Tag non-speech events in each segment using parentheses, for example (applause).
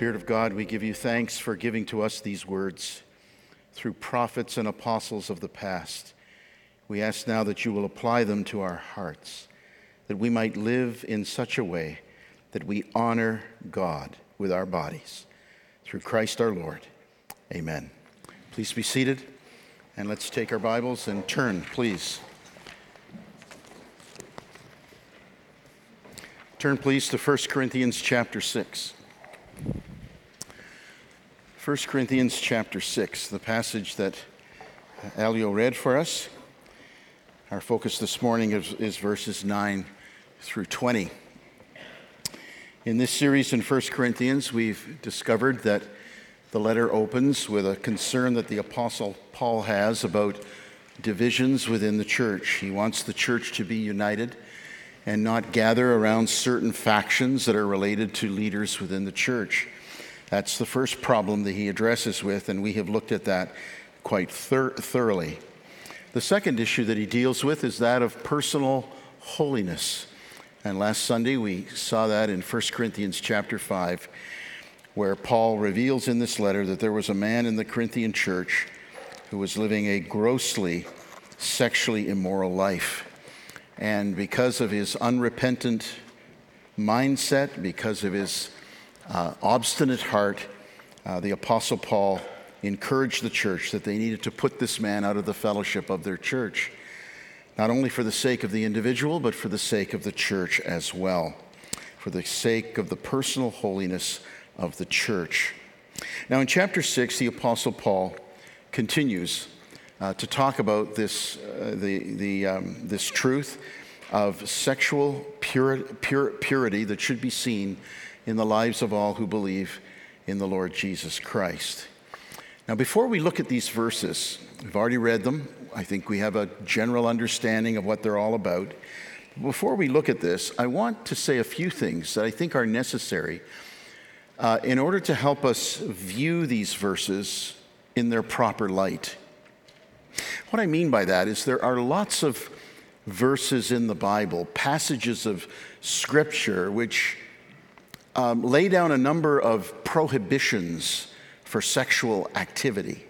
Spirit of God, we give you thanks for giving to us these words through prophets and apostles of the past. We ask now that you will apply them to our hearts, that we might live in such a way that we honor God with our bodies. Through Christ our Lord. Amen. Please be seated and let's take our Bibles and turn, please. Turn, please, to 1 Corinthians chapter 6. 1 Corinthians chapter 6, the passage that Alio read for us. Our focus this morning is, is, verses 9 through 20. In this series in 1 Corinthians, we've discovered that the letter opens with a concern that the Apostle Paul has about divisions within the church. He wants the church to be united and not gather around certain factions that are related to leaders within the church. That's the first problem that he addresses with, and we have looked at that quite thir- thoroughly. The second issue that he deals with is that of personal holiness. And last Sunday we saw that in 1 Corinthians chapter 5, where Paul reveals in this letter that there was a man in the Corinthian church who was living a grossly sexually immoral life. And because of his unrepentant mindset, because of his uh, obstinate heart, uh, the Apostle Paul encouraged the church that they needed to put this man out of the fellowship of their church, not only for the sake of the individual, but for the sake of the church as well, for the sake of the personal holiness of the church. Now, in chapter 6, the Apostle Paul continues uh, to talk about this, uh, the, the, um, this truth of sexual pure, pure, purity that should be seen in the lives of all who believe in the Lord Jesus Christ. Now, before we look at these verses, we've already read them. I think we have a general understanding of what they're all about. Before we look at this, I want to say a few things that I think are necessary uh, in order to help us view these verses in their proper light. What I mean by that is there are lots of verses in the Bible, passages of Scripture, which um, lay down a number of prohibitions for sexual activity.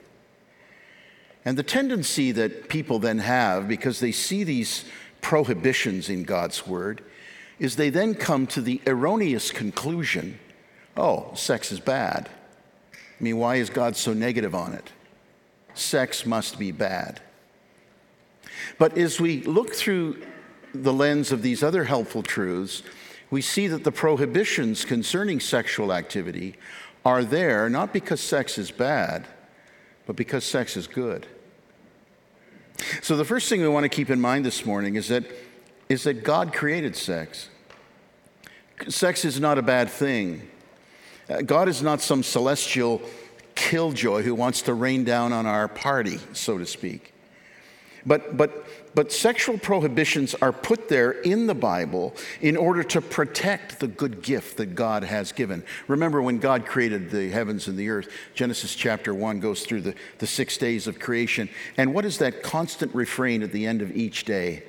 And the tendency that people then have, because they see these prohibitions in God's Word, is they then come to the erroneous conclusion oh, sex is bad. I mean, why is God so negative on it? Sex must be bad. But as we look through the lens of these other helpful truths, we see that the prohibitions concerning sexual activity are there not because sex is bad, but because sex is good. So, the first thing we want to keep in mind this morning is that, is that God created sex. Sex is not a bad thing. Uh, God is not some celestial killjoy who wants to rain down on our party, so to speak. But, but, but sexual prohibitions are put there in the Bible in order to protect the good gift that God has given. Remember when God created the heavens and the earth, Genesis chapter 1 goes through the, the six days of creation. And what is that constant refrain at the end of each day?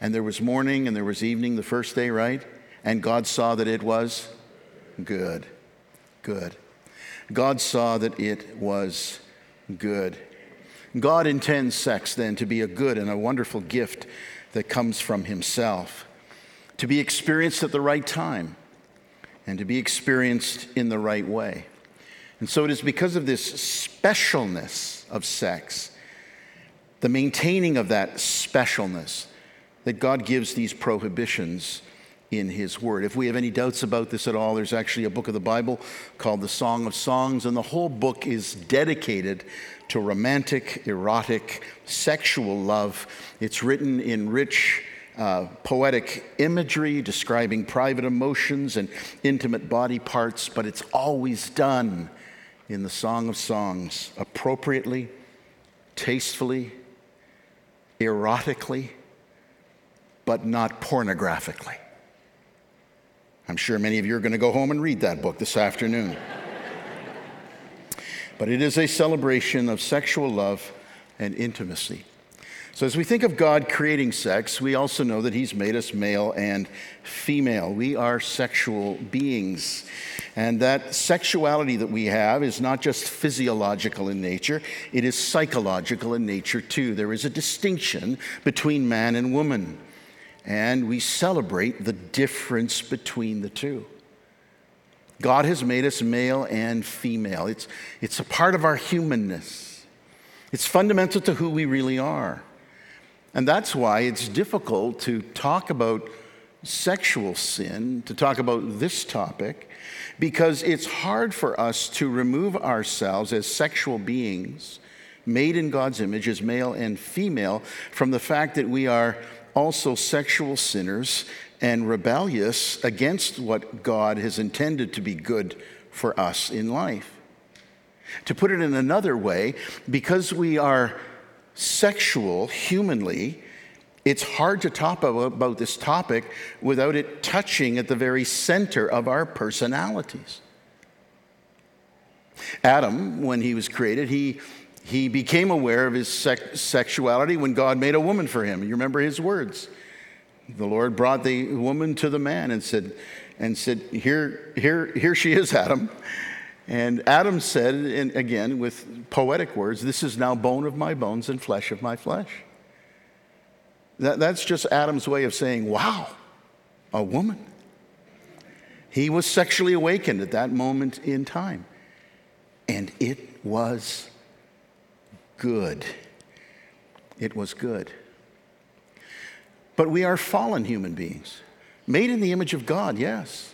And there was morning and there was evening the first day, right? And God saw that it was good. Good. God saw that it was good. God intends sex then to be a good and a wonderful gift that comes from Himself, to be experienced at the right time, and to be experienced in the right way. And so it is because of this specialness of sex, the maintaining of that specialness, that God gives these prohibitions in His Word. If we have any doubts about this at all, there's actually a book of the Bible called the Song of Songs, and the whole book is dedicated to romantic, erotic, sexual love. It's written in rich, uh, poetic imagery describing private emotions and intimate body parts, but it's always done in the Song of Songs appropriately, tastefully, erotically, but not pornographically. I'm sure many of you are going to go home and read that book this afternoon. but it is a celebration of sexual love and intimacy. So, as we think of God creating sex, we also know that He's made us male and female. We are sexual beings. And that sexuality that we have is not just physiological in nature, it is psychological in nature too. There is a distinction between man and woman, and we celebrate the difference between the two. God has made us male and female, it's, it's a part of our humanness, it's fundamental to who we really are. And that's why it's difficult to talk about sexual sin, to talk about this topic, because it's hard for us to remove ourselves as sexual beings, made in God's image as male and female, from the fact that we are also sexual sinners and rebellious against what God has intended to be good for us in life. To put it in another way, because we are sexual humanly, it's hard to talk about this topic without it touching at the very center of our personalities. Adam, when he was created, he, he became aware of his sec- sexuality when God made a woman for him. You remember his words. The Lord brought the woman to the man and said, and said, Here, here, here she is, Adam. And Adam said, and again with poetic words, This is now bone of my bones and flesh of my flesh. That, that's just Adam's way of saying, Wow, a woman. He was sexually awakened at that moment in time. And it was good. It was good. But we are fallen human beings, made in the image of God, yes.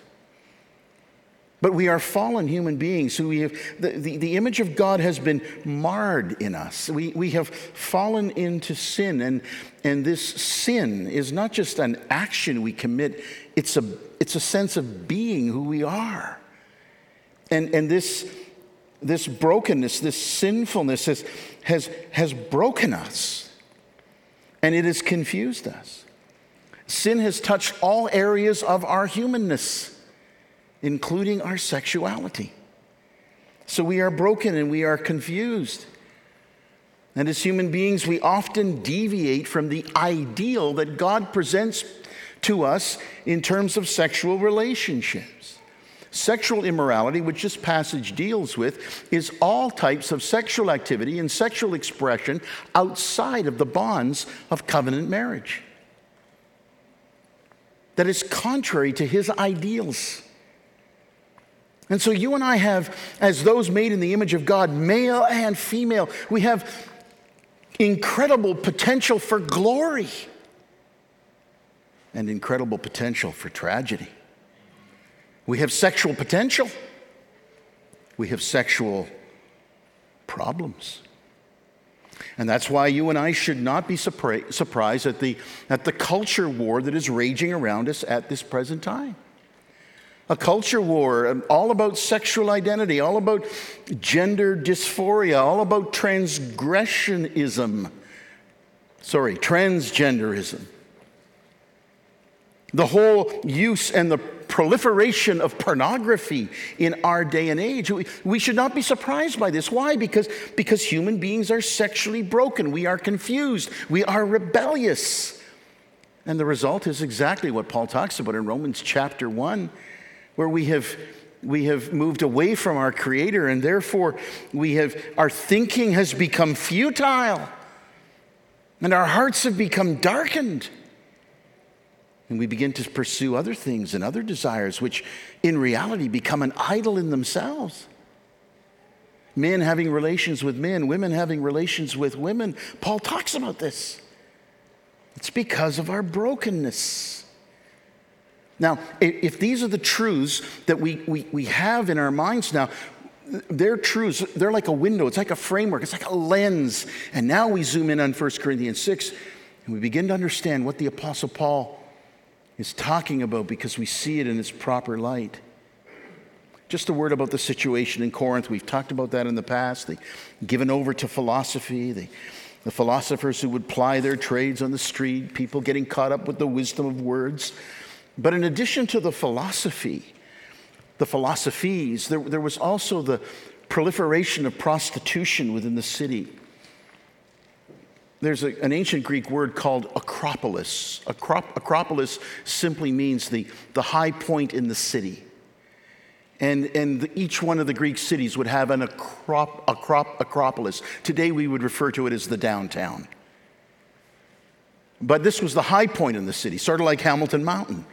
But we are fallen human beings who we have, the, the, the, image of God has been marred in us. We, we have fallen into sin, and, and this sin is not just an action we commit, it's a, it's a sense of being who we are. And, and this, this brokenness, this sinfulness has, has, has broken us, and it has confused us. Sin has touched all areas of our humanness including our sexuality. So we are broken and we are confused. And as human beings, we often deviate from the ideal that God presents to us in terms of sexual relationships. Sexual immorality, which this passage deals with, is all types of sexual activity and sexual expression outside of the bonds of covenant marriage. That is contrary to his ideals. And so you and I have, as those made in the image of God, male and female, we have incredible potential for glory and incredible potential for tragedy. We have sexual potential, we have sexual problems. And that's why you and I should not be surprised at the, at the culture war that is raging around us at this present time a culture war, um, all about sexual identity, all about gender dysphoria, all about transgressionism. Sorry, transgenderism. The whole use and the proliferation of pornography in our day and age. We, should not be surprised by this. Why? Because, because human beings are sexually broken. We are confused. We are rebellious. And the result is exactly what Paul talks about in Romans chapter 1 where we have we have moved away from our creator and therefore we have our thinking has become futile and our hearts have become darkened and we begin to pursue other things and other desires which in reality become an idol in themselves men having relations with men women having relations with women paul talks about this it's because of our brokenness now, if these are the truths that we, we, we have in our minds now, they're truths. They're like a window, it's like a framework, it's like a lens. And now we zoom in on 1 Corinthians 6 and we begin to understand what the Apostle Paul is talking about because we see it in its proper light. Just a word about the situation in Corinth. We've talked about that in the past. They given over to philosophy. They, the philosophers who would ply their trades on the street, people getting caught up with the wisdom of words. But in addition to the philosophy, the philosophies, there, there was also the proliferation of prostitution within the city. There's a, an ancient Greek word called acropolis. Acrop, acropolis simply means the, the high point in the city. And, and the, each one of the Greek cities would have an acrop, acrop, acropolis. Today we would refer to it as the downtown. But this was the high point in the city, sort of like Hamilton Mountain.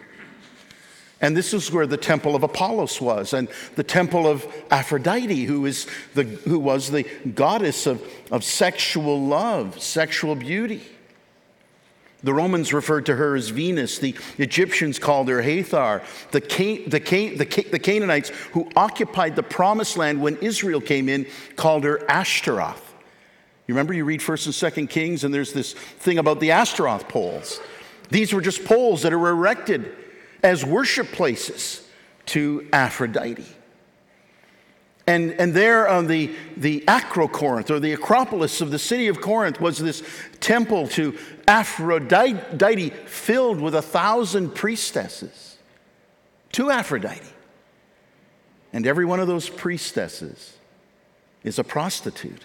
And this is where the temple of Apollos was, and the temple of Aphrodite, who, is the, who was the goddess of, of sexual love, sexual beauty. The Romans referred to her as Venus. The Egyptians called her Hathor. The, Can- the, Can- the, Can- the Canaanites, who occupied the promised land when Israel came in, called her Ashtaroth. You remember you read 1st and 2nd Kings, and there's this thing about the Ashtaroth poles. These were just poles that were erected as worship places to Aphrodite. And, and there on the, the Acrocorinth, or the Acropolis of the city of Corinth, was this temple to Aphrodite filled with a thousand priestesses to Aphrodite. And every one of those priestesses is a prostitute.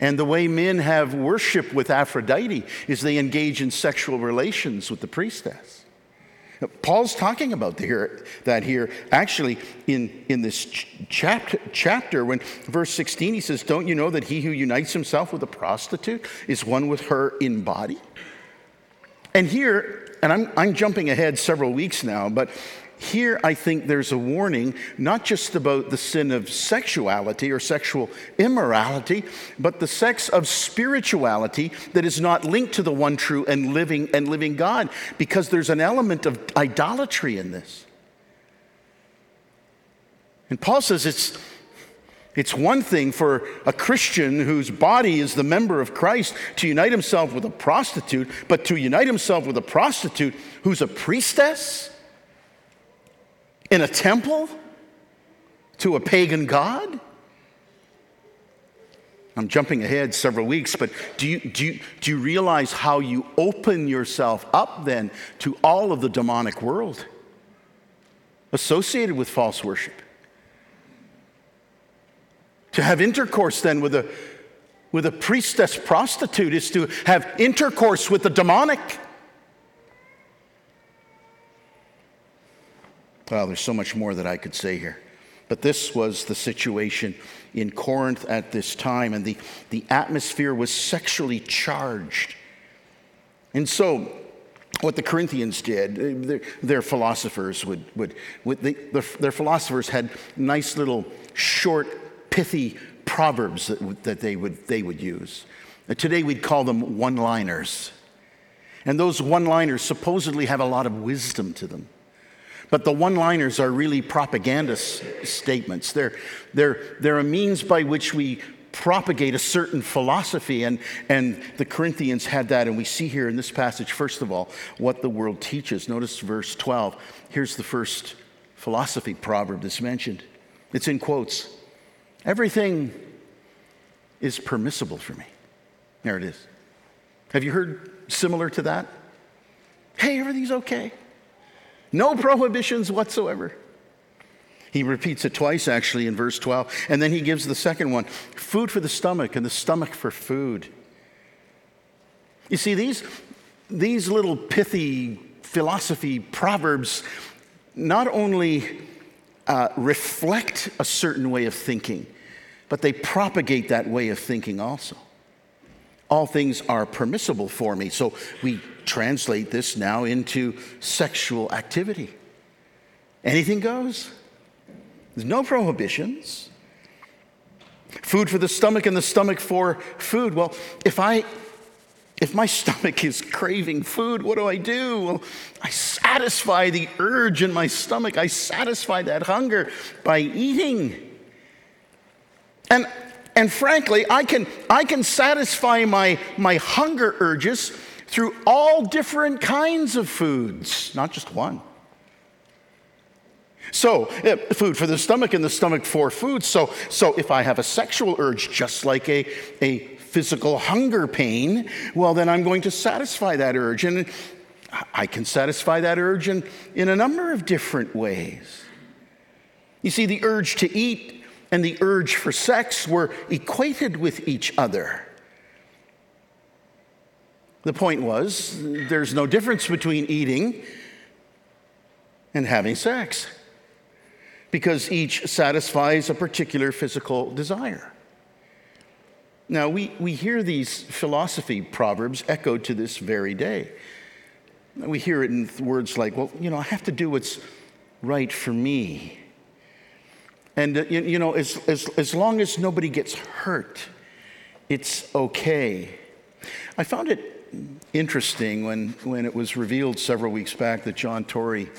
And the way men have worship with Aphrodite is they engage in sexual relations with the priestess. Paul's talking about here, that here, actually, in, in this ch- chapter, chapter, when verse 16, he says, Don't you know that he who unites himself with a prostitute is one with her in body? And here, and I'm, I'm jumping ahead several weeks now, but here, I think there's a warning not just about the sin of sexuality or sexual immorality, but the sex of spirituality that is not linked to the one true and living and living God, because there's an element of idolatry in this. And Paul says it's it's one thing for a Christian whose body is the member of Christ to unite himself with a prostitute, but to unite himself with a prostitute who's a priestess in a temple to a pagan god? I'm jumping ahead several weeks, but do you, do, you, do you realize how you open yourself up then to all of the demonic world associated with false worship? To have intercourse then with a, with a priestess prostitute is to have intercourse with the demonic. Well, there's so much more that I could say here. But this was the situation in Corinth at this time, and the, the atmosphere was sexually charged. And so, what the Corinthians did, eh, their, their philosophers would, would, would they, their, their, philosophers had nice little short, pithy proverbs that, that they, would, they would use. Today we'd call them one liners. And those one liners supposedly have a lot of wisdom to them. But the one liners are really propaganda statements. They're, they're, they're a means by which we propagate a certain philosophy. And, and the Corinthians had that. And we see here in this passage, first of all, what the world teaches. Notice verse 12. Here's the first philosophy proverb that's mentioned. It's in quotes Everything is permissible for me. There it is. Have you heard similar to that? Hey, everything's okay. No prohibitions whatsoever. He repeats it twice actually in verse 12. And then he gives the second one food for the stomach and the stomach for food. You see, these, these little pithy philosophy proverbs not only uh, reflect a certain way of thinking, but they propagate that way of thinking also. All things are permissible for me. So we translate this now into sexual activity. Anything goes. There's no prohibitions. Food for the stomach and the stomach for food. Well, if I if my (laughs) stomach is craving food, what do I do? Well, I satisfy the urge in my stomach. I satisfy that hunger by eating. And and frankly, I can I can satisfy my my hunger urges through all different kinds of foods, not just one. So, eh, food for the stomach and the stomach for food. So, so if I have a sexual urge, just like a, a physical hunger pain, well, then I'm going to satisfy that urge. And I can satisfy that urge in, in a number of different ways. You see, the urge to eat and the urge for sex were equated with each other. The point was there's no difference between eating and having sex because each satisfies a particular physical desire. Now, we, we hear these philosophy proverbs echoed to this very day. We hear it in words like, well, you know, I have to do what's right for me. And, uh, you, you, know, as, as, as long as nobody gets hurt, it's okay. I found it interesting when, when it was revealed several weeks back that John Tory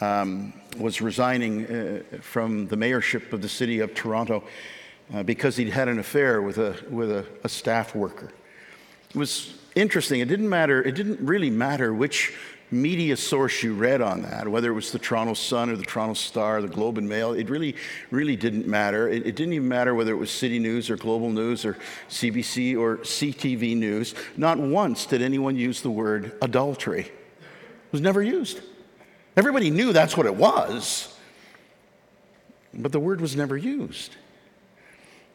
um, was resigning uh, from the mayorship of the city of Toronto uh, because he'd had an affair with, a, with a, a staff worker. It was interesting. It didn't matter, it didn't really matter which media source you read on that, whether it was the Toronto Sun or the Toronto Star, the Globe and Mail, it really, really didn't matter. It, it, didn't even matter whether it was City News or Global News or CBC or CTV News. Not once did anyone use the word adultery. It was never used. Everybody knew that's what it was, but the word was never used.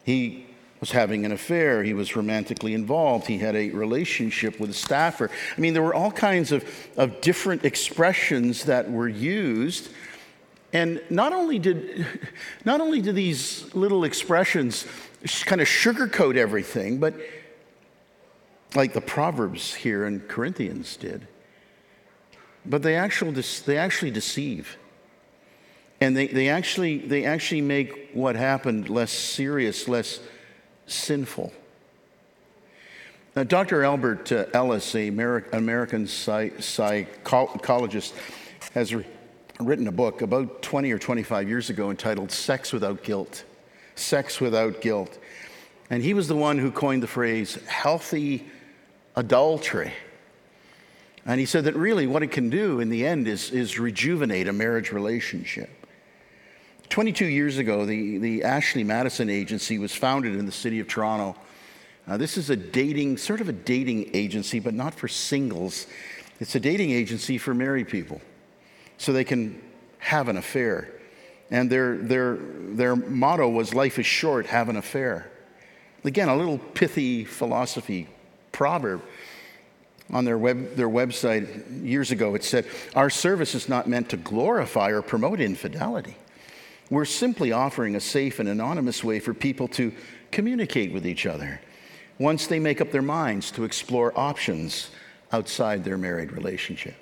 He was having an affair. He was romantically involved. He had a relationship with a staffer. I mean, there were all kinds of, of different expressions that were used. And not only did, (laughs) not only did these little expressions kind of sugarcoat everything, but like the Proverbs here in Corinthians did, but they, actual, they actually deceive. And they, they, actually, they actually make what happened less serious, less sinful. Now, Dr. Albert uh, Ellis, an American psychologist, has written a book about 20 or 25 years ago entitled Sex Without Guilt. Sex Without Guilt. And he was the one who coined the phrase healthy adultery. And he said that really what it can do in the end is, is rejuvenate a marriage relationship. 22 years ago, the, the Ashley Madison Agency was founded in the city of Toronto. Uh, this is a dating, sort of a dating agency, but not for singles. It's a dating agency for married people so they can have an affair. And their, their, their motto was Life is short, have an affair. Again, a little pithy philosophy proverb on their, web, their website years ago. It said, Our service is not meant to glorify or promote infidelity. We're simply offering a safe and anonymous way for people to communicate with each other once they make up their minds to explore options outside their married relationship.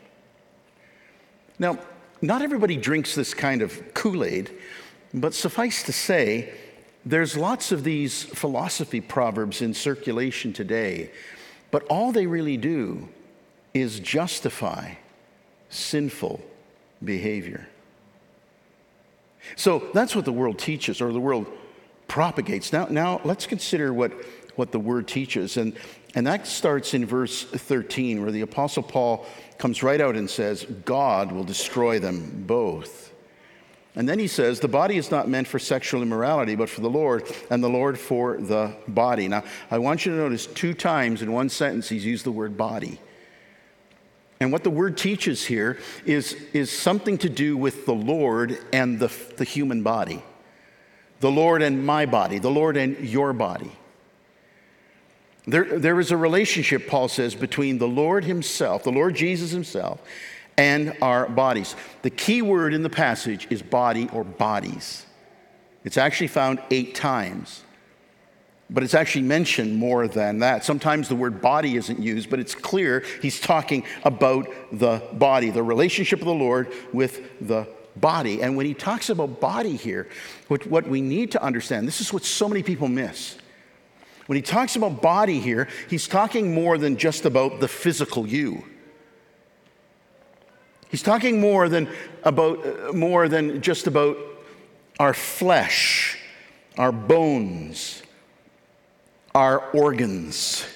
Now, not everybody drinks this kind of Kool Aid, but suffice to say, there's lots of these philosophy proverbs in circulation today, but all they really do is justify sinful behavior. So that's what the world teaches or the world propagates. Now, now let's consider what, what the word teaches. And, and that starts in verse 13, where the Apostle Paul comes right out and says, God will destroy them both. And then he says, the body is not meant for sexual immorality, but for the Lord, and the Lord for the body. Now, I want you to notice two times in one sentence he's used the word body. And what the word teaches here is, is something to do with the Lord and the, the human body. The Lord and my body, the Lord and your body. There, there is a relationship, Paul says, between the Lord Himself, the Lord Jesus Himself, and our bodies. The key word in the passage is body or bodies. It's actually found eight times but it's actually mentioned more than that. Sometimes the word body isn't used, but it's clear he's talking about the body, the relationship of the Lord with the body. And when he talks about body here, what, what we need to understand, this is what so many people miss. When he talks about body here, he's talking more than just about the physical you. He's talking more than about more than just about our flesh, our bones, our organs.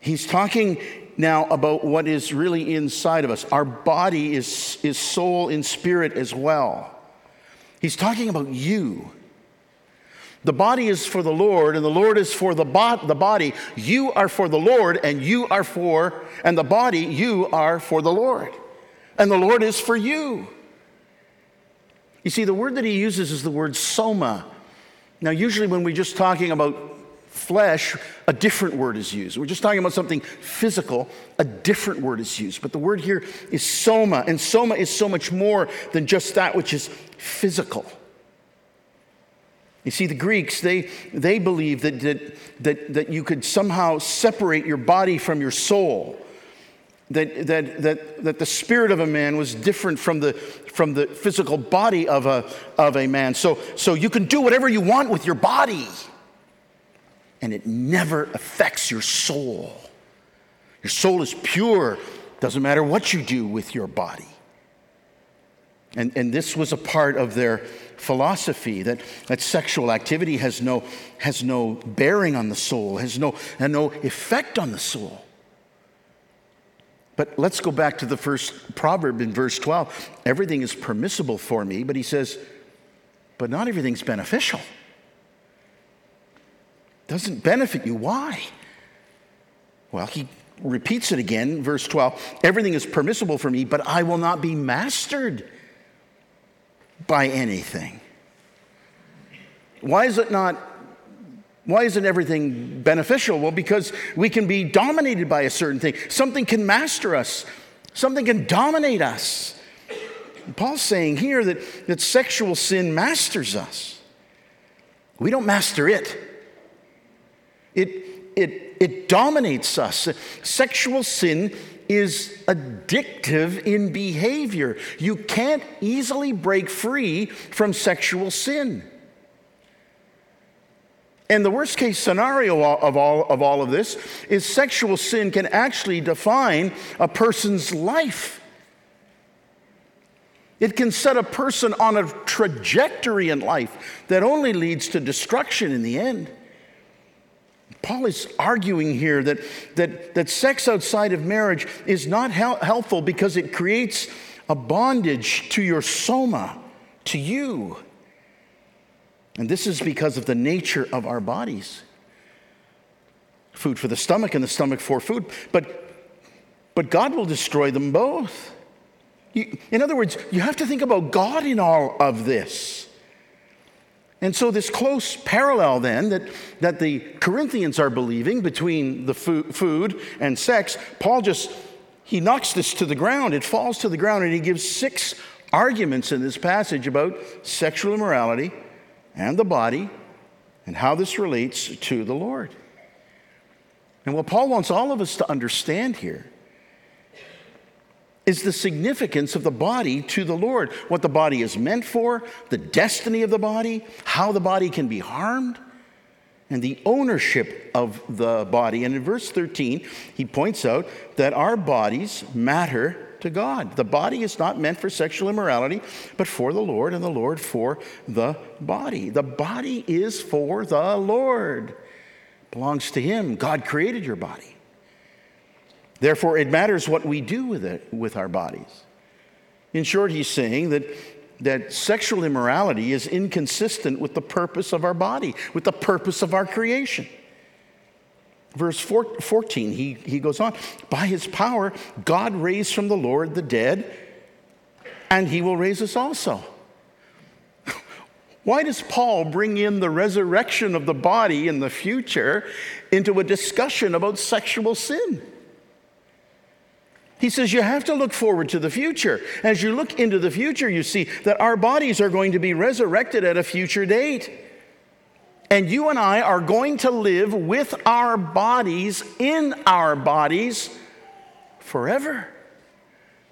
He's talking now about what is really inside of us. Our body is, is soul and spirit as well. He's talking about you. The body is for the Lord, and the Lord is for the, bo- the body. You are for the Lord, and you are for, and the body, you are for the Lord. And the Lord is for you. You see, the word that he uses is the word soma, now, usually when we're just talking about flesh, a different word is used. We're just talking about something physical, a different word is used. But the word here is soma, and soma is so much more than just that which is physical. You see, the Greeks, they, they believed that, that, that, that you could somehow separate your body from your soul. That, that, that, that the spirit of a man was different from the, from the physical body of a, of a man. So, so you can do whatever you want with your body, and it never affects your soul. Your soul is pure, doesn't matter what you do with your body. And, and this was a part of their philosophy that, that sexual activity has no, has no bearing on the soul, has no, and no effect on the soul. But let's go back to the first proverb in verse 12. Everything is permissible for me, but he says, but not everything's beneficial. Doesn't benefit you. Why? Well, he repeats it again, verse 12. Everything is permissible for me, but I will not be mastered by anything. Why is it not? Why isn't everything beneficial? Well, because we can be dominated by a certain thing. Something can master us, something can dominate us. Paul's saying here that, that sexual sin masters us. We don't master it. It, it, it dominates us. Sexual sin is addictive in behavior. You can't easily break free from sexual sin. And the worst case scenario of all, of all of this is sexual sin can actually define a person's life. It can set a person on a trajectory in life that only leads to destruction in the end. Paul is arguing here that, that, that sex outside of marriage is not hel- helpful because it creates a bondage to your soma, to you. And this is because of the nature of our bodies food for the stomach and the stomach for food. But, but God will destroy them both. You, in other words, you have to think about God in all of this. And so, this close parallel then that, that the Corinthians are believing between the food and sex, Paul just he knocks this to the ground. It falls to the ground, and he gives six arguments in this passage about sexual immorality and the body and how this relates to the Lord. And what Paul wants all of us to understand here is the significance of the body to the Lord, what the body is meant for, the destiny of the body, how the body can be harmed, and the ownership of the body. And in verse 13, he points out that our bodies matter to God. The body is not meant for sexual immorality, but for the Lord, and the Lord for the body. The body is for the Lord, belongs to Him. God created your body. Therefore, it matters what we do with it, with our bodies. In short, he's saying that, that sexual immorality is inconsistent with the purpose of our body, with the purpose of our creation. Verse 14, he, he goes on By his power, God raised from the Lord the dead, and he will raise us also. Why does Paul bring in the resurrection of the body in the future into a discussion about sexual sin? He says you have to look forward to the future. As you look into the future, you see that our bodies are going to be resurrected at a future date. And you and I are going to live with our bodies, in our bodies, forever.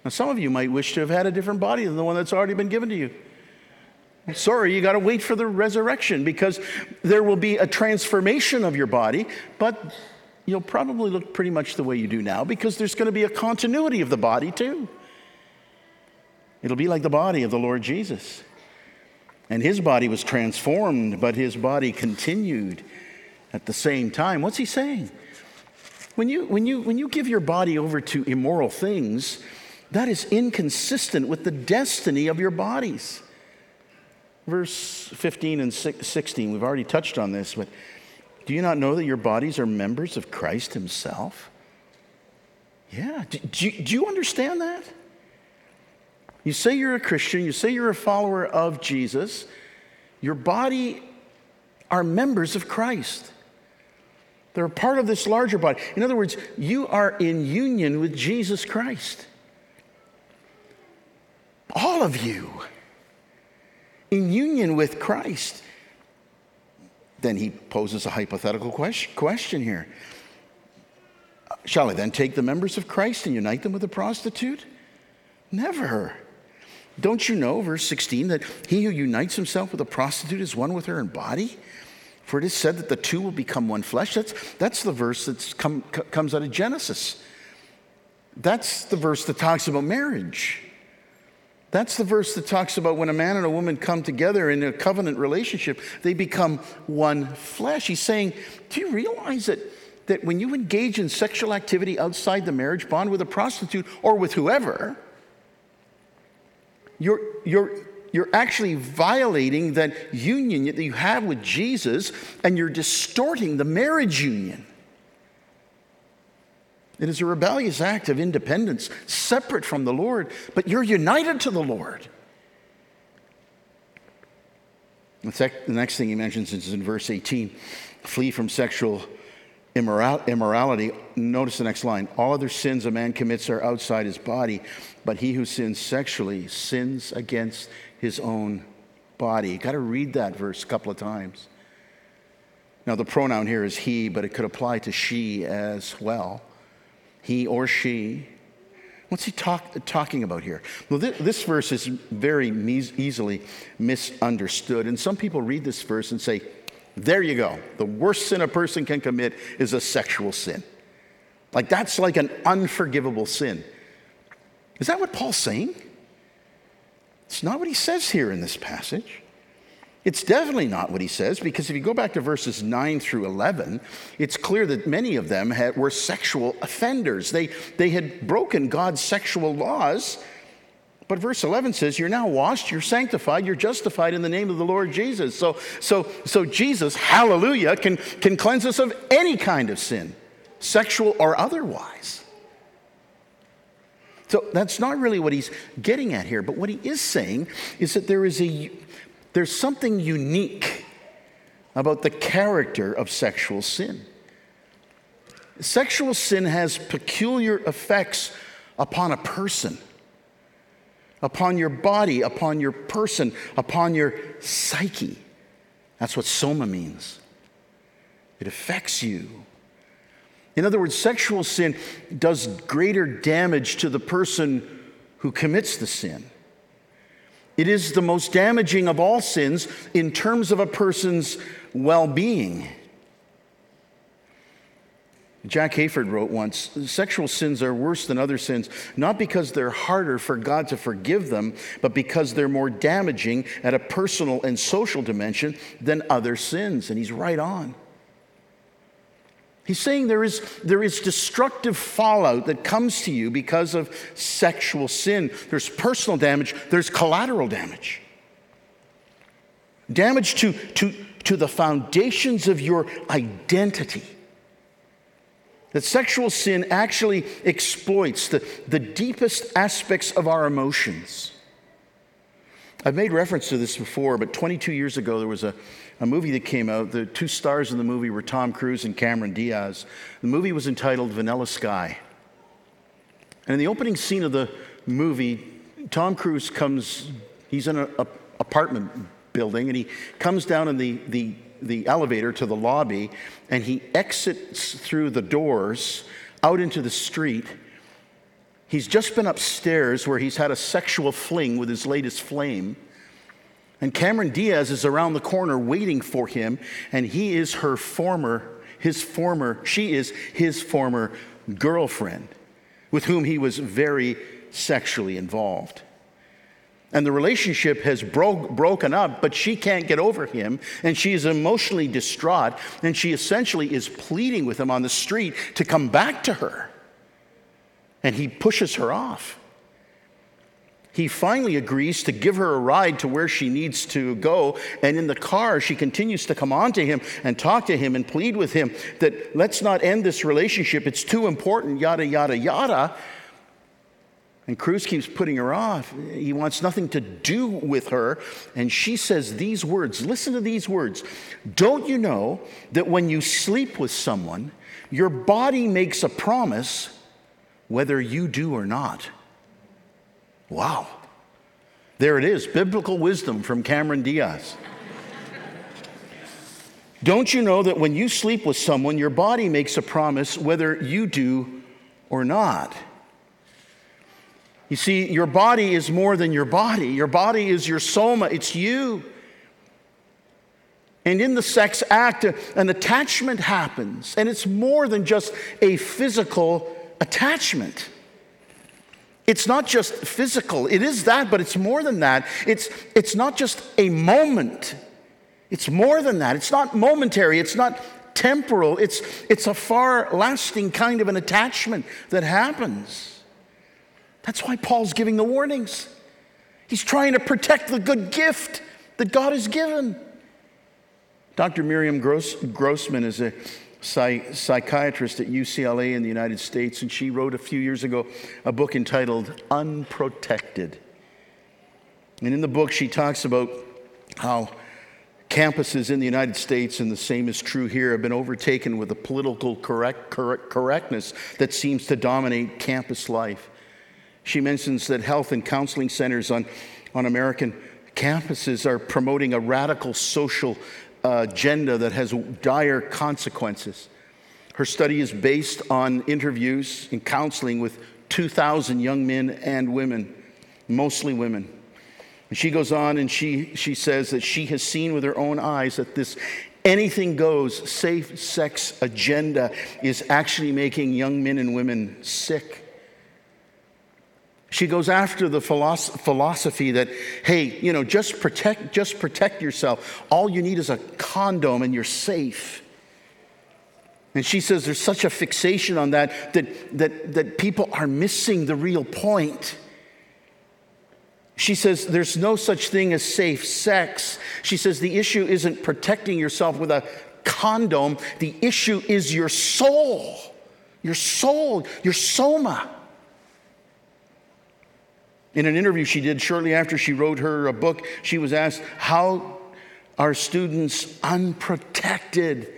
Now, some of you might wish to have had a different body than the one that's already been given to you. Sorry, you got to wait for the resurrection because there will be a transformation of your body, but you'll probably look pretty much the way you do now because there's going to be a continuity of the body too. It'll be like the body of the Lord Jesus. And his body was transformed, but his body continued at the same time. What's he saying? When you, when you, when you give your body over to immoral things, that is inconsistent with the destiny of your bodies. Verse 15 and 16, we've already touched on this, but do you not know that your bodies are members of Christ Himself? Yeah. Do, do, do, you understand that? You say you're a Christian, you say you're a follower of Jesus, your body are members of Christ. They're a part of this larger body. In other words, you are in union with Jesus Christ. All of you in union with Christ. Then he poses a hypothetical question here. Shall I then take the members of Christ and unite them with a prostitute? Never. Don't you know, verse 16, that he who unites himself with a prostitute is one with her in body? For it is said that the two will become one flesh. That's, that's the verse that come, comes out of Genesis. That's the verse that talks about marriage. That's the verse that talks about when a man and a woman come together in a covenant relationship, they become one flesh. He's saying, Do you realize that, that when you engage in sexual activity outside the marriage bond with a prostitute or with whoever, you're, you're, you're actually violating that union that you have with Jesus and you're distorting the marriage union. It is a rebellious act of independence, separate from the Lord, but you're united to the Lord. The next thing he mentions is in verse 18 flee from sexual immorality. Notice the next line all other sins a man commits are outside his body, but he who sins sexually sins against his own body. You got to read that verse a couple of times. Now, the pronoun here is he, but it could apply to she as well he or she. What's he talk, talking about here? Well, this, this verse is very easily misunderstood. And some people read this verse and say, there you go. The worst sin a person can commit is a sexual sin. Like, that's like an unforgivable sin. Is that what Paul's saying? It's not what he says here in this passage. It's definitely not what he says, because if you go back to verses 9 through 11, it's clear that many of them had, were sexual offenders. They, they had broken God's sexual laws. But verse 11 says, You're now washed, you're sanctified, you're justified in the name of the Lord Jesus. So, so, so Jesus, hallelujah, can, can cleanse us of any kind of sin, sexual or otherwise. So that's not really what he's getting at here. But what he is saying is that there is a there's something unique about the character of sexual sin. Sexual sin has peculiar effects upon a person, upon your body, upon your person, upon your psyche. That's what soma means. It affects you. In other words, sexual sin does greater damage to the person who commits the sin. It is the most damaging of all sins in terms of a person's well being. Jack Hayford wrote once sexual sins are worse than other sins, not because they're harder for God to forgive them, but because they're more damaging at a personal and social dimension than other sins. And he's right on. He's saying there is, there is destructive fallout that comes to you because of sexual sin. There's personal damage, there's collateral damage. Damage to, to, to the foundations of your identity. That sexual sin actually exploits the, the deepest aspects of our emotions. I've made reference to this before, but 22 years ago, there was a, a movie that came out. The two stars in the movie were Tom Cruise and Cameron Diaz. The movie was entitled Vanilla Sky. And in the opening scene of the movie, Tom Cruise comes, he's in an apartment building, and he comes down in the, the, the elevator to the lobby, and he exits through the doors out into the street. He's just been upstairs where he's had a sexual fling with his latest flame. And Cameron Diaz is around the corner waiting for him, and he is her former, his former, she is his former girlfriend with whom he was very sexually involved. And the relationship has bro- broken up, but she can't get over him, and she is emotionally distraught, and she essentially is pleading with him on the street to come back to her. And he pushes her off he finally agrees to give her a ride to where she needs to go. And in the car, she continues to come on to him and talk to him and plead with him that let's not end this relationship. It's too important, yada, yada, yada. And Cruise keeps putting her off. He wants nothing to do with her. And she says these words listen to these words. Don't you know that when you sleep with someone, your body makes a promise whether you do or not? Wow. There it is biblical wisdom from Cameron Diaz. Don't you know that when you sleep with someone, your body makes a promise whether you do or not? You see, your body is more than your body. Your body is your soma, it's you. And in the sex act, an attachment happens, and it's more than just a physical attachment. It's not just physical, it is that, but it's more than that. It's, it's not just a moment, it's more than that. It's not momentary, it's not temporal, it's, it's a far lasting kind of an attachment that happens. That's why Paul's giving the warnings. He's trying to protect the good gift that God has given. Dr. Miriam Gross, Grossman is a psych, psychiatrist at UCLA in the United States, and she wrote a few years ago a book entitled Unprotected. And in the book, she talks about how campuses in the United States, and the same is true here, have been overtaken with a political correct, correct, correctness that seems to dominate campus life. She mentions that health and counseling centers on, on American campuses are promoting a radical social uh, agenda that has dire consequences. Her study is based on interviews and counseling with 2,000 young men and women, mostly women. And she goes on and she, she says that she has seen with her own eyes that this anything goes safe sex agenda is actually making young men and women sick. She goes after the philosophy that, hey, you know, just protect, just protect yourself. All you need is a condom and you're safe. And she says there's such a fixation on that that, that, that people are missing the real point. She says there's no such thing as safe sex. She says the issue isn't protecting yourself with a condom, the issue is your soul, your soul, your soma. In an interview she did shortly after she wrote her uh, book, she was asked, How are students unprotected?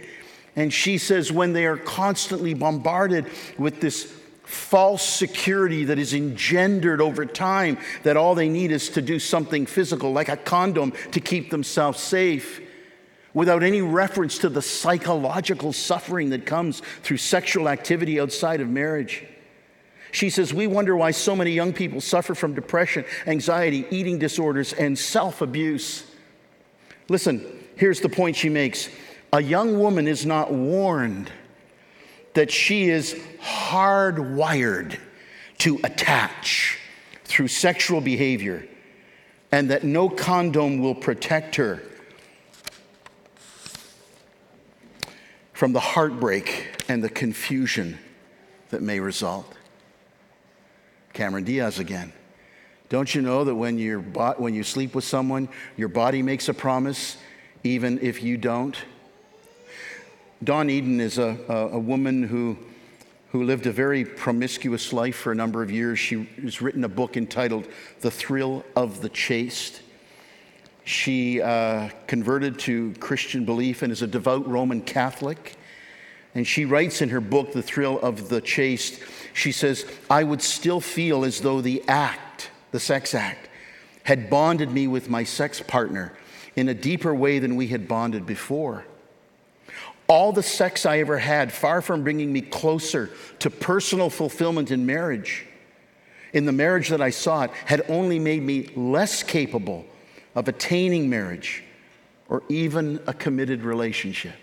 And she says, When they are constantly bombarded with this false security that is engendered over time, that all they need is to do something physical, like a condom, to keep themselves safe, without any reference to the psychological suffering that comes through sexual activity outside of marriage. She says, We wonder why so many young people suffer from depression, anxiety, eating disorders, and self abuse. Listen, here's the point she makes a young woman is not warned that she is hardwired to attach through sexual behavior and that no condom will protect her from the heartbreak and the confusion that may result. Cameron Diaz again. Don't you know that when, you when you sleep with someone, your body makes a promise, even if you don't? Dawn Eden is a, a, a woman who, who lived a very promiscuous life for a number of years. She has written a book entitled The Thrill of the Chaste. She uh, converted to Christian belief and is a devout Roman Catholic. And she writes in her book, The Thrill of the Chaste, she says, I would still feel as though the act, the sex act, had bonded me with my sex partner in a deeper way than we had bonded before. All the sex I ever had, far from bringing me closer to personal fulfillment in marriage, in the marriage that I sought, had only made me less capable of attaining marriage or even a committed relationship.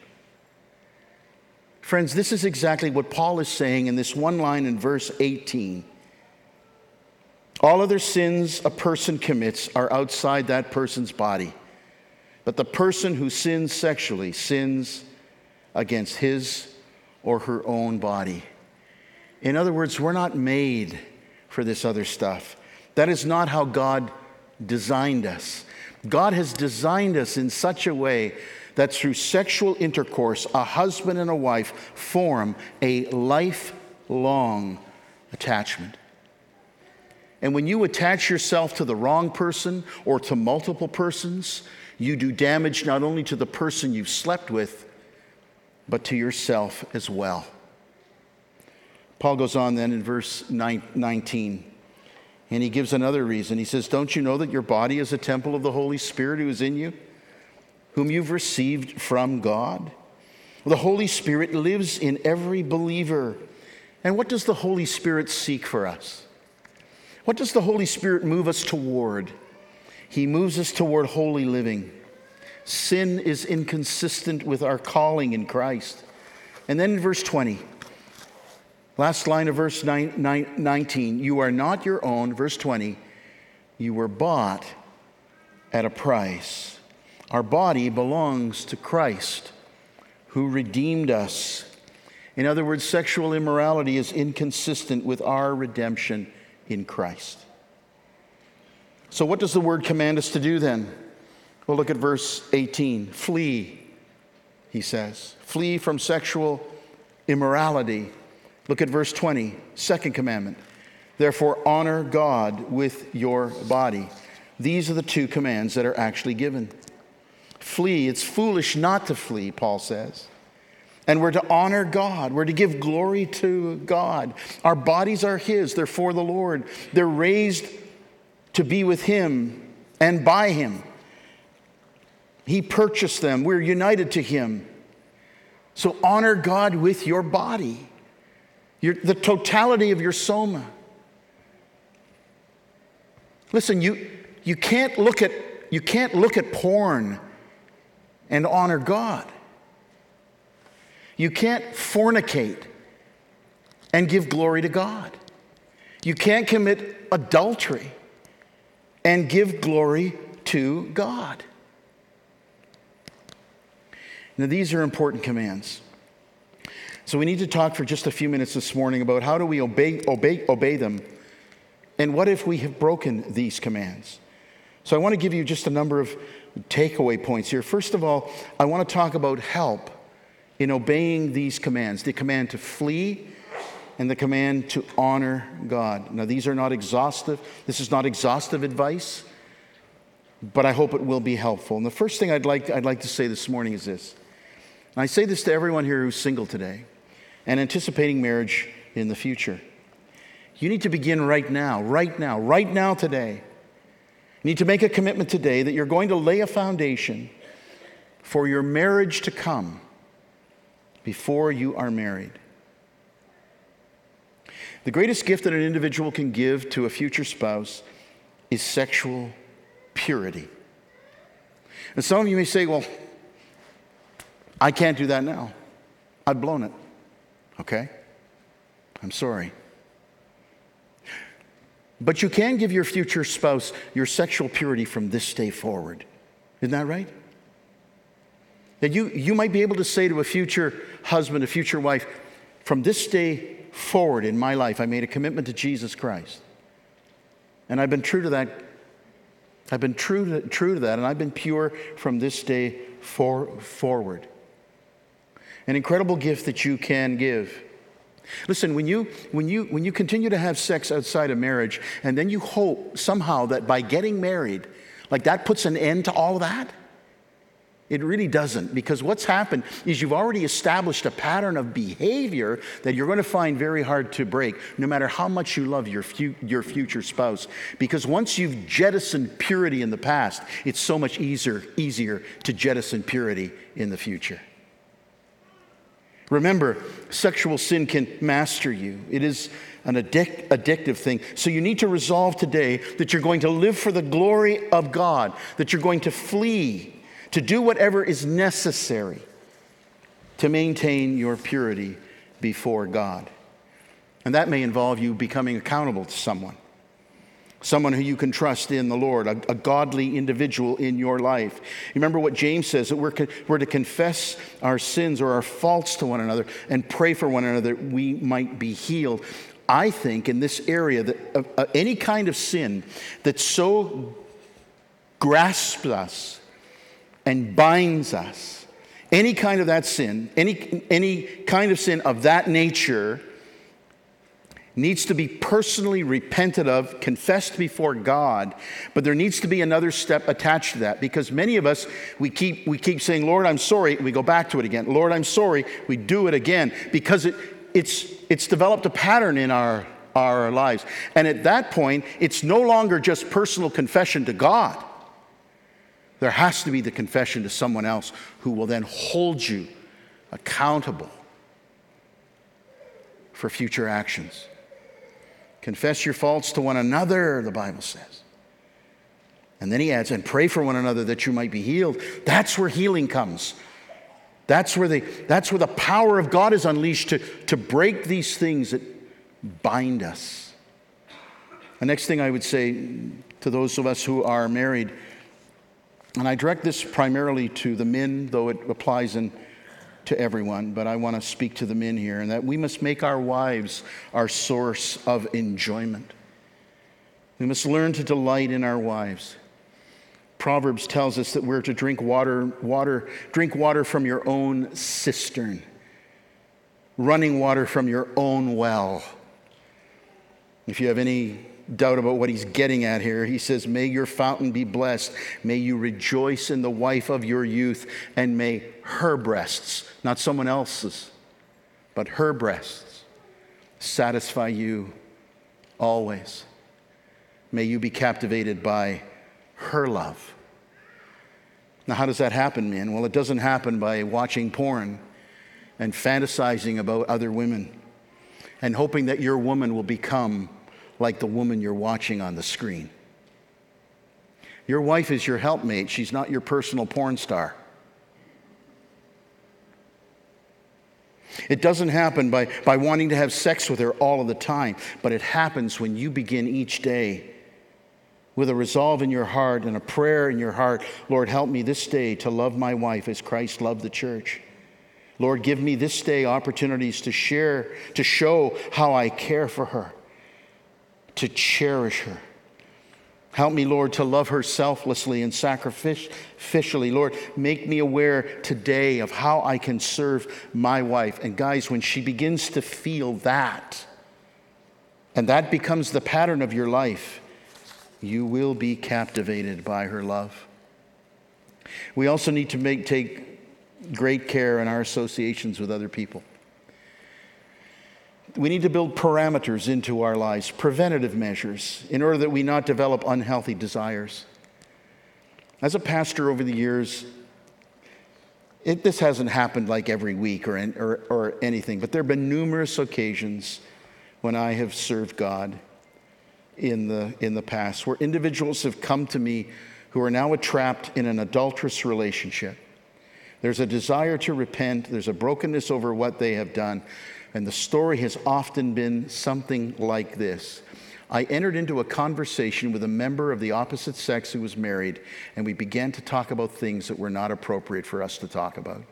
Friends, this is exactly what Paul is saying in this one line in verse 18. All other sins a person commits are outside that person's body. But the person who sins sexually sins against his or her own body. In other words, we're not made for this other stuff. That is not how God designed us. God has designed us in such a way that through sexual intercourse, a husband and a wife form a lifelong attachment. And when you attach yourself to the wrong person or to multiple persons, you do damage not only to the person you've slept with, but to yourself as well. Paul goes on then in verse 19, and he gives another reason. He says, Don't you know that your body is a temple of the Holy Spirit who is in you, whom you've received from God? The Holy Spirit lives in every believer. And what does the Holy Spirit seek for us? What does the Holy Spirit move us toward? He moves us toward holy living. Sin is inconsistent with our calling in Christ. And then in verse 20, last line of verse 19, you are not your own. Verse 20, you were bought at a price. Our body belongs to Christ who redeemed us. In other words, sexual immorality is inconsistent with our redemption in Christ. So, what does the word command us to do then? Well, look at verse 18. Flee, he says. Flee from sexual immorality. Look at verse 20, second commandment. Therefore, honor God with your body. These are the two commands that are actually given. Flee. It's foolish not to flee, Paul says. And we're to honor God. We're to give glory to God. Our bodies are His, they're for the Lord. They're raised to be with Him and by Him. He purchased them, we're united to Him. So honor God with your body, your, the totality of your soma. Listen, you, you, can't look at, you can't look at porn and honor God. You can't fornicate and give glory to God. You can't commit adultery and give glory to God. Now, these are important commands. So, we need to talk for just a few minutes this morning about how do we obey, obey, obey them, and what if we have broken these commands. So, I want to give you just a number of takeaway points here. First of all, I want to talk about help in obeying these commands the command to flee and the command to honor God. Now, these are not exhaustive, this is not exhaustive advice, but I hope it will be helpful. And the first thing I'd like, I'd like to say this morning is this. And I say this to everyone here who's single today and anticipating marriage in the future. You need to begin right now, right now, right now today. You need to make a commitment today that you're going to lay a foundation for your marriage to come before you are married. The greatest gift that an individual can give to a future spouse is sexual purity. And some of you may say, well, I can't do that now. I've blown it. Okay? I'm sorry. But you can give your future spouse your sexual purity from this day forward. Isn't that right? That you, you might be able to say to a future husband, a future wife, from this day forward in my life, I made a commitment to Jesus Christ. And I've been true to that. I've been true to, true to that, and I've been pure from this day for, forward. An incredible gift that you can give. Listen, when you, when, you, when you continue to have sex outside of marriage, and then you hope somehow that by getting married, like that puts an end to all of that, it really doesn't, because what's happened is you've already established a pattern of behavior that you're going to find very hard to break, no matter how much you love your, fu- your future spouse. Because once you've jettisoned purity in the past, it's so much easier, easier to jettison purity in the future. Remember, sexual sin can master you. It is an addic- addictive thing. So you need to resolve today that you're going to live for the glory of God, that you're going to flee to do whatever is necessary to maintain your purity before God. And that may involve you becoming accountable to someone, someone who you can trust in the Lord, a, a godly individual in your life. Remember what James says that we're, we're to confess our sins or our faults to one another and pray for one another that we might be healed. I think in this area that uh, uh, any kind of sin that so grasps us and binds us. Any kind of that sin, any, any kind of sin of that nature needs to be personally repented of, confessed before God, but there needs to be another step attached to that because many of us we keep we keep saying, "Lord, I'm sorry," we go back to it again. "Lord, I'm sorry," we do it again because it it's it's developed a pattern in our our lives. And at that point, it's no longer just personal confession to God. There has to be the confession to someone else who will then hold you accountable for future actions. Confess your faults to one another, the Bible says. And then he adds, and pray for one another that you might be healed. That's where healing comes. That's where, the, that's where the power of God is unleashed to, to break these things that bind us. The next thing I would say to those of us who are married, and I direct this primarily to the men, though it applies in, to everyone, but I want to speak to the men here, and that we must make our wives our source of enjoyment. We must learn to delight in our wives. Proverbs tells us that we're to drink water, water, drink water from your own cistern, running water from your own well. If you have any doubt about what he's getting at here, he says, May your fountain be blessed. May you rejoice in the wife of your youth, and may her breasts, not someone else's, but her breasts, satisfy you always. May you be captivated by her love. Now, how does that happen, man? Well, it doesn't happen by watching porn and fantasizing about other women and hoping that your woman will become like the woman you're watching on the screen. Your wife is your helpmate, she's not your personal porn star. It doesn't happen by, by wanting to have sex with her all of the time, but it happens when you begin each day with a resolve in your heart and a prayer in your heart Lord, help me this day to love my wife as Christ loved the church. Lord, give me this day opportunities to share, to show how I care for her to cherish her. Help me, Lord, to love her selflessly and sacrificially. Lord, make me aware today of how I can serve my wife. And guys, when she begins to feel that, and that becomes the pattern of your life, you will be captivated by her love. We also need to make, take great care in our associations with other people we need to build parameters into our lives, preventative measures, in order that we not develop unhealthy desires. As a pastor over the years, it, this hasn't happened like every week or, or, or anything, but there have been numerous occasions when I have served God in the, in the past where individuals have come to me who are now trapped in an adulterous relationship. There's a desire to repent, there's a brokenness over what they have done. And the story has often been something like this. I entered into a conversation with a member of the opposite sex who was married, and we began to talk about things that were not appropriate for us to talk about.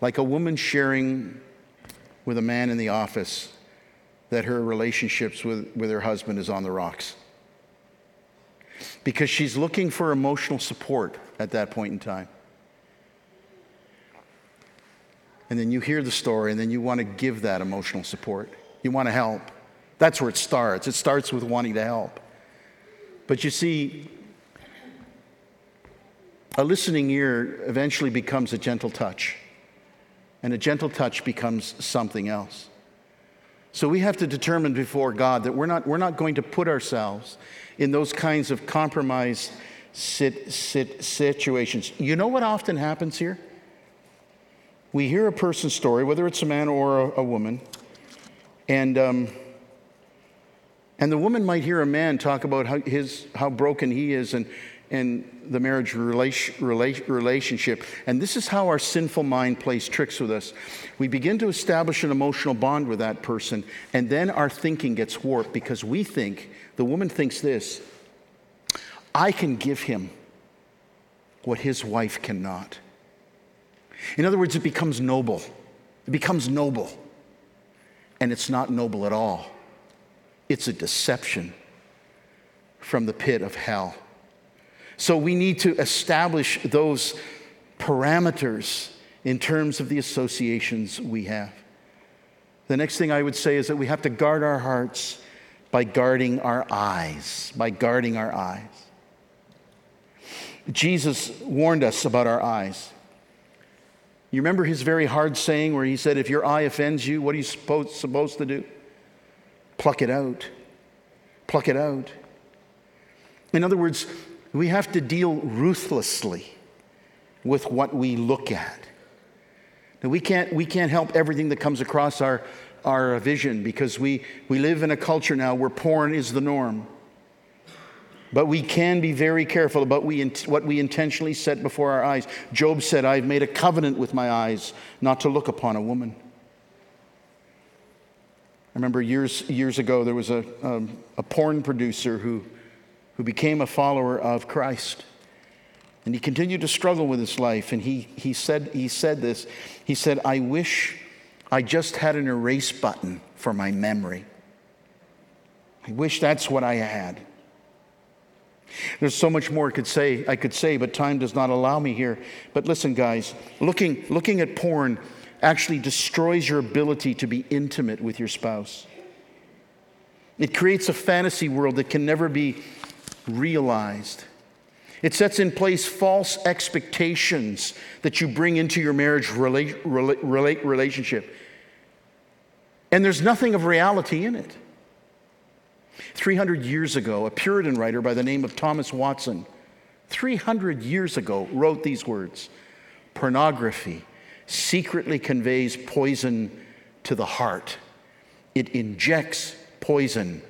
Like a woman sharing with a man in the office that her relationships with, with her husband is on the rocks. Because she's looking for emotional support at that point in time. And then you hear the story, and then you want to give that emotional support. You want to help. That's where it starts. It starts with wanting to help. But you see, a listening ear eventually becomes a gentle touch, and a gentle touch becomes something else. So we have to determine before God that we're not, we're not going to put ourselves in those kinds of compromised sit, sit, situations. You know what often happens here? We hear a person's story, whether it's a man or a, a woman, and, um, and the woman might hear a man talk about how, his, how broken he is and, and the marriage relation, relationship. And this is how our sinful mind plays tricks with us. We begin to establish an emotional bond with that person, and then our thinking gets warped because we think, the woman thinks this I can give him what his wife cannot. In other words, it becomes noble. It becomes noble. And it's not noble at all, it's a deception from the pit of hell. So we need to establish those parameters in terms of the associations we have. The next thing I would say is that we have to guard our hearts by guarding our eyes, by guarding our eyes. Jesus warned us about our eyes. You remember his very hard saying where he said, If your eye offends you, what are you supposed, supposed to do? Pluck it out. Pluck it out. In other words, we have to deal ruthlessly with what we look at. Now, we can't, we can't help everything that comes across our, our vision because we, we live in a culture now where porn is the norm. But we can be very careful about what we intentionally set before our eyes. Job said, I've made a covenant with my eyes not to look upon a woman. I remember years, years ago, there was a, um, a porn producer who, who became a follower of Christ. And he continued to struggle with his life. And he, he, said, he said this He said, I wish I just had an erase button for my memory. I wish that's what I had. There's so much more I could say, I could say, but time does not allow me here. But listen, guys, looking, looking at porn actually destroys your ability to be intimate with your spouse. It creates a fantasy world that can never be realized. It sets in place false expectations that you bring into your marriage relate, relate, relationship. And there's nothing of reality in it. 300 years ago, a Puritan writer by the name of Thomas Watson, 300 years ago, wrote these words Pornography secretly conveys poison to the heart, it injects poison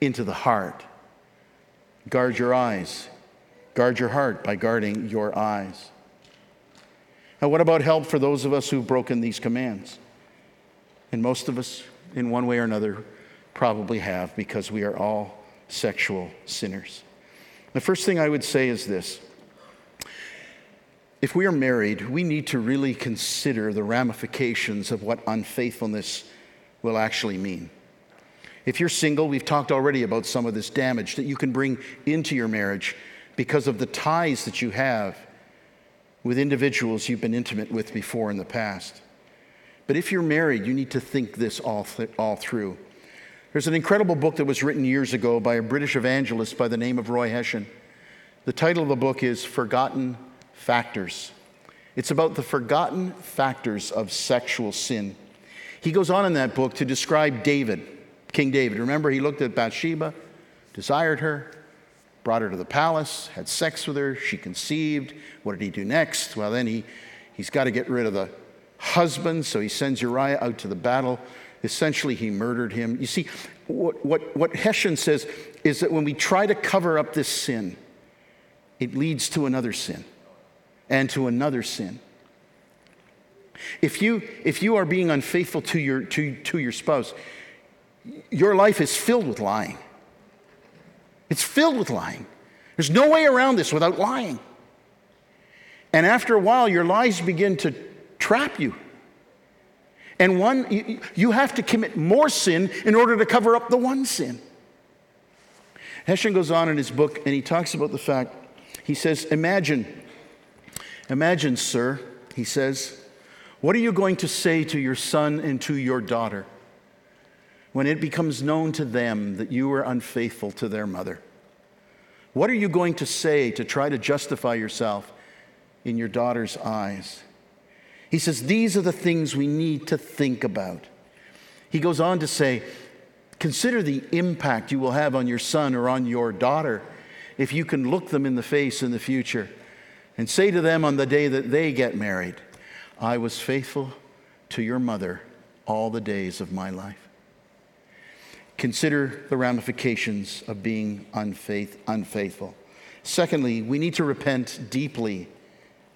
into the heart. Guard your eyes Guard your heart by guarding your eyes. Now, what about help for those of us who've broken these commands? And most of us, in one way or another, probably have because we are all sexual sinners. The first thing I would say is this if we are married, we need to really consider the ramifications of what unfaithfulness will actually mean. If you're single, we've talked already about some of this damage that you can bring into your marriage because of the ties that you have with individuals you've been intimate with before in the past. But if you're married, you need to think this all, th- all through. There's an incredible book that was written years ago by a British evangelist by the name of Roy Hession. The title of the book is Forgotten Factors. It's about the forgotten factors of sexual sin. He goes on in that book to describe David, King David. Remember, he looked at Bathsheba, desired her, brought her to the palace, had sex with her, she conceived. What did he do next? Well, then he, he's got to get rid of the husband, so he sends Uriah out to the battle. Essentially, he murdered him. You see, what, what, what Hession says is that when we try to cover up this sin, it leads to another sin and to another sin. If you, if you are being unfaithful to your, to, to your spouse, your life is filled with lying. It's filled with lying. There's no way around this without lying. And after a while, your lies begin to trap you. And one, you, have to commit more sin in order to cover up the one sin. Hession goes on in his book and he talks about the fact, he says, Imagine, imagine, sir, he says, what are you going to say to your son and to your daughter? when it becomes known to them that you were unfaithful to their mother? What are you going to say to try to justify yourself in your daughter's eyes? He says, These are the things we need to think about. He goes on to say, Consider the impact you will have on your son or on your daughter if you can look them in the face in the future and say to them on the day that they get married, I was faithful to your mother all the days of my life. Consider the ramifications of being unfaith, unfaithful. Secondly, we need to repent deeply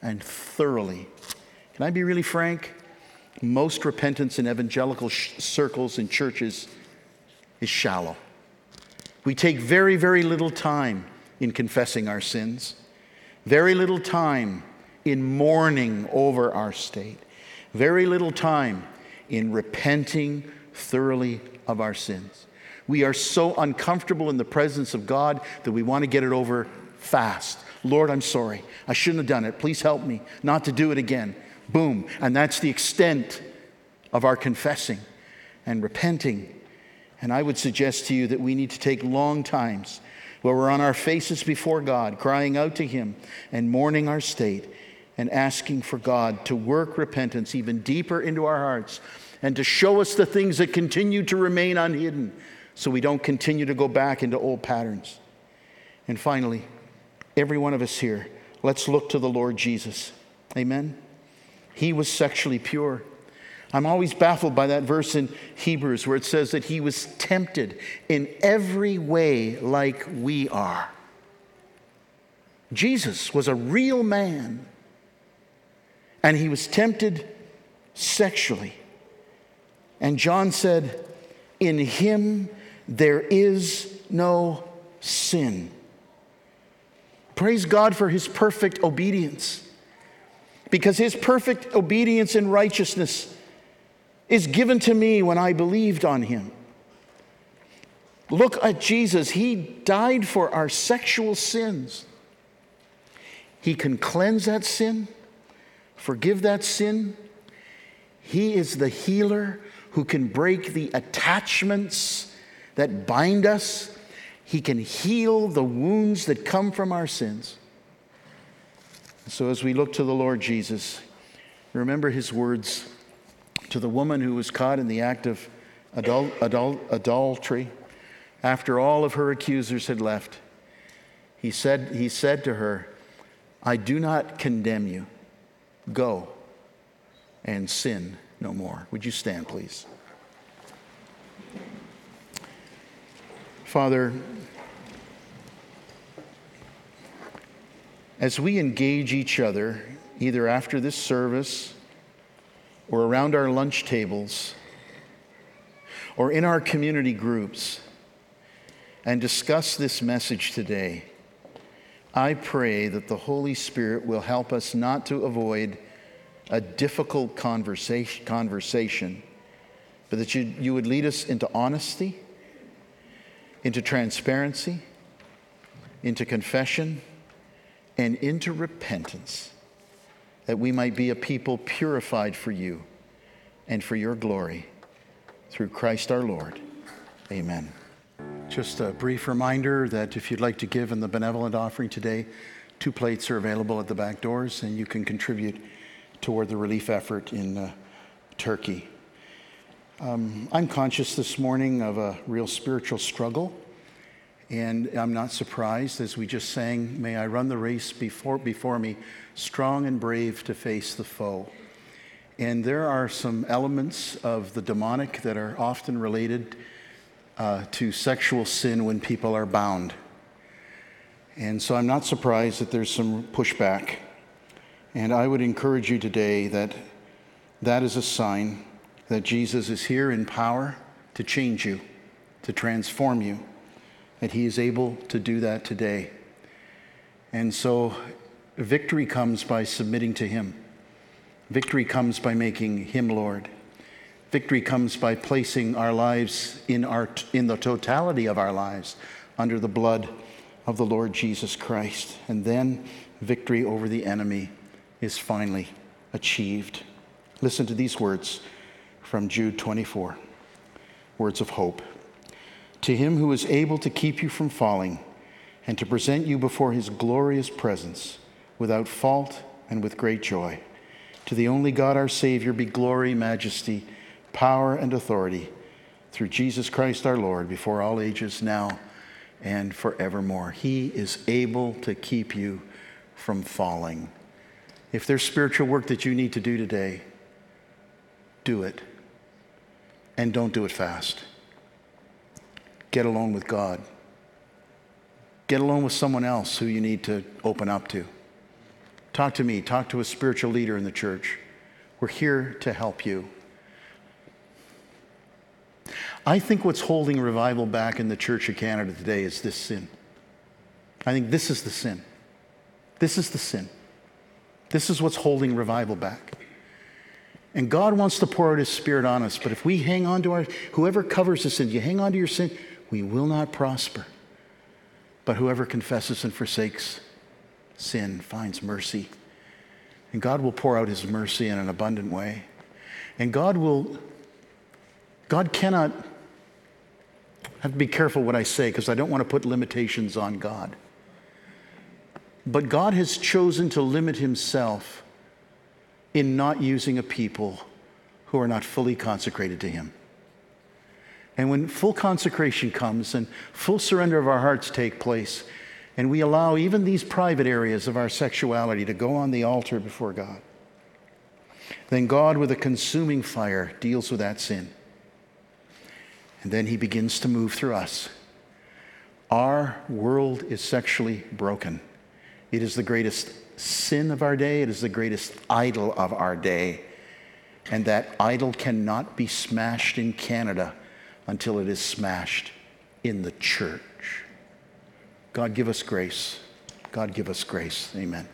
and thoroughly. Can I be really frank? Most repentance in evangelical sh- circles and churches is shallow. We take very, very little time in confessing our sins, very little time in mourning over our state, very little time in repenting thoroughly of our sins. We are so uncomfortable in the presence of God that we want to get it over fast. Lord, I'm sorry. I shouldn't have done it. Please help me not to do it again. Boom. And that's the extent of our confessing. and repenting. And I would suggest to you that we need to take long times where we're on our faces before God, crying out to Him and mourning our state and asking for God to work repentance even deeper into our hearts and to show us the things that continue to remain unhidden so we don't continue to go back into old patterns. And finally, every one of us here, let's look to the Lord Jesus. Amen. He was sexually pure. I'm always baffled by that verse in Hebrews where it says that he was tempted in every way like we are. Jesus was a real man, and he was tempted sexually. And John said, In him there is no sin. Praise God for his perfect obedience, because his perfect obedience and righteousness is given to me when I believed on him. Look at Jesus. He died for our sexual sins. He can cleanse that sin, forgive that sin. He is the healer who can break the attachments that bind us. He can heal the wounds that come from our sins. So, as we look to the Lord Jesus, remember his words to the woman who was caught in the act of adul- adul- adultery after all of her accusers had left. He said, he said to her, I do not condemn you. Go and sin no more. Would you stand, please? Father, as we engage each other, either after this service or around our lunch tables or in our community groups and discuss this message today, I pray that the Holy Spirit will help us not to avoid a difficult conversation, conversation but that you, you would lead us into honesty, into transparency, into confession, and into repentance that we might be a people purified for you and for your glory through Christ our Lord. Amen. Just a brief reminder that if you'd like to give in the benevolent offering today, two plates are available at the back doors, and you can contribute toward the relief effort in uh, Turkey. Um, I'm conscious this morning of a real spiritual struggle, and I'm not surprised as we just sang, May I run the race before, before me strong and brave to face the foe. And there are some elements of the demonic that are often related uh, to sexual sin when people are bound. And so I'm not surprised that there's some pushback. And I would encourage you today that that is a sign that Jesus is here in power to change you, to transform you, that he is able to do that today. And so Victory comes by submitting to Him. Victory comes by making Him Lord. Victory comes by placing our lives in, our, in the totality of our lives under the blood of the Lord Jesus Christ. And then victory over the enemy is finally achieved. Listen to these words from Jude 24 words of hope. To him who is able to keep you from falling and to present you before his glorious presence without fault and with great joy. To the only God our Savior be glory, majesty, power, and authority through Jesus Christ our Lord before all ages, now and forevermore. He is able to keep you from falling. If there's spiritual work that you need to do today, do it. And don't do it fast. Get alone with God. Get alone with someone else who you need to open up to. Talk to me, talk to a spiritual leader in the church. We're here to help you. I think what's holding revival back in the Church of Canada today is this sin. I think this is the sin. This is the sin. This is what's holding revival back. And God wants to pour out His Spirit on us, but if we hang on to our, whoever covers the sin, you hang on to your sin, we will not prosper. But whoever confesses and forsakes sin finds mercy. And God will pour out his mercy in an abundant way. And God will God cannot, I have to be careful what I say because I don't want to put limitations on God. But God has chosen to limit himself in not using a people who are not fully consecrated to him. And when full consecration comes and full surrender of our hearts take place, and we allow even these private areas of our sexuality to go on the altar before God, then God, with a consuming fire, deals with that sin. And then he begins to move through us. Our world is sexually broken. It is the greatest sin of our day, it is the greatest idol of our day. And that idol cannot be smashed in Canada until it is smashed in the church. God give us grace. God give us grace. Amen.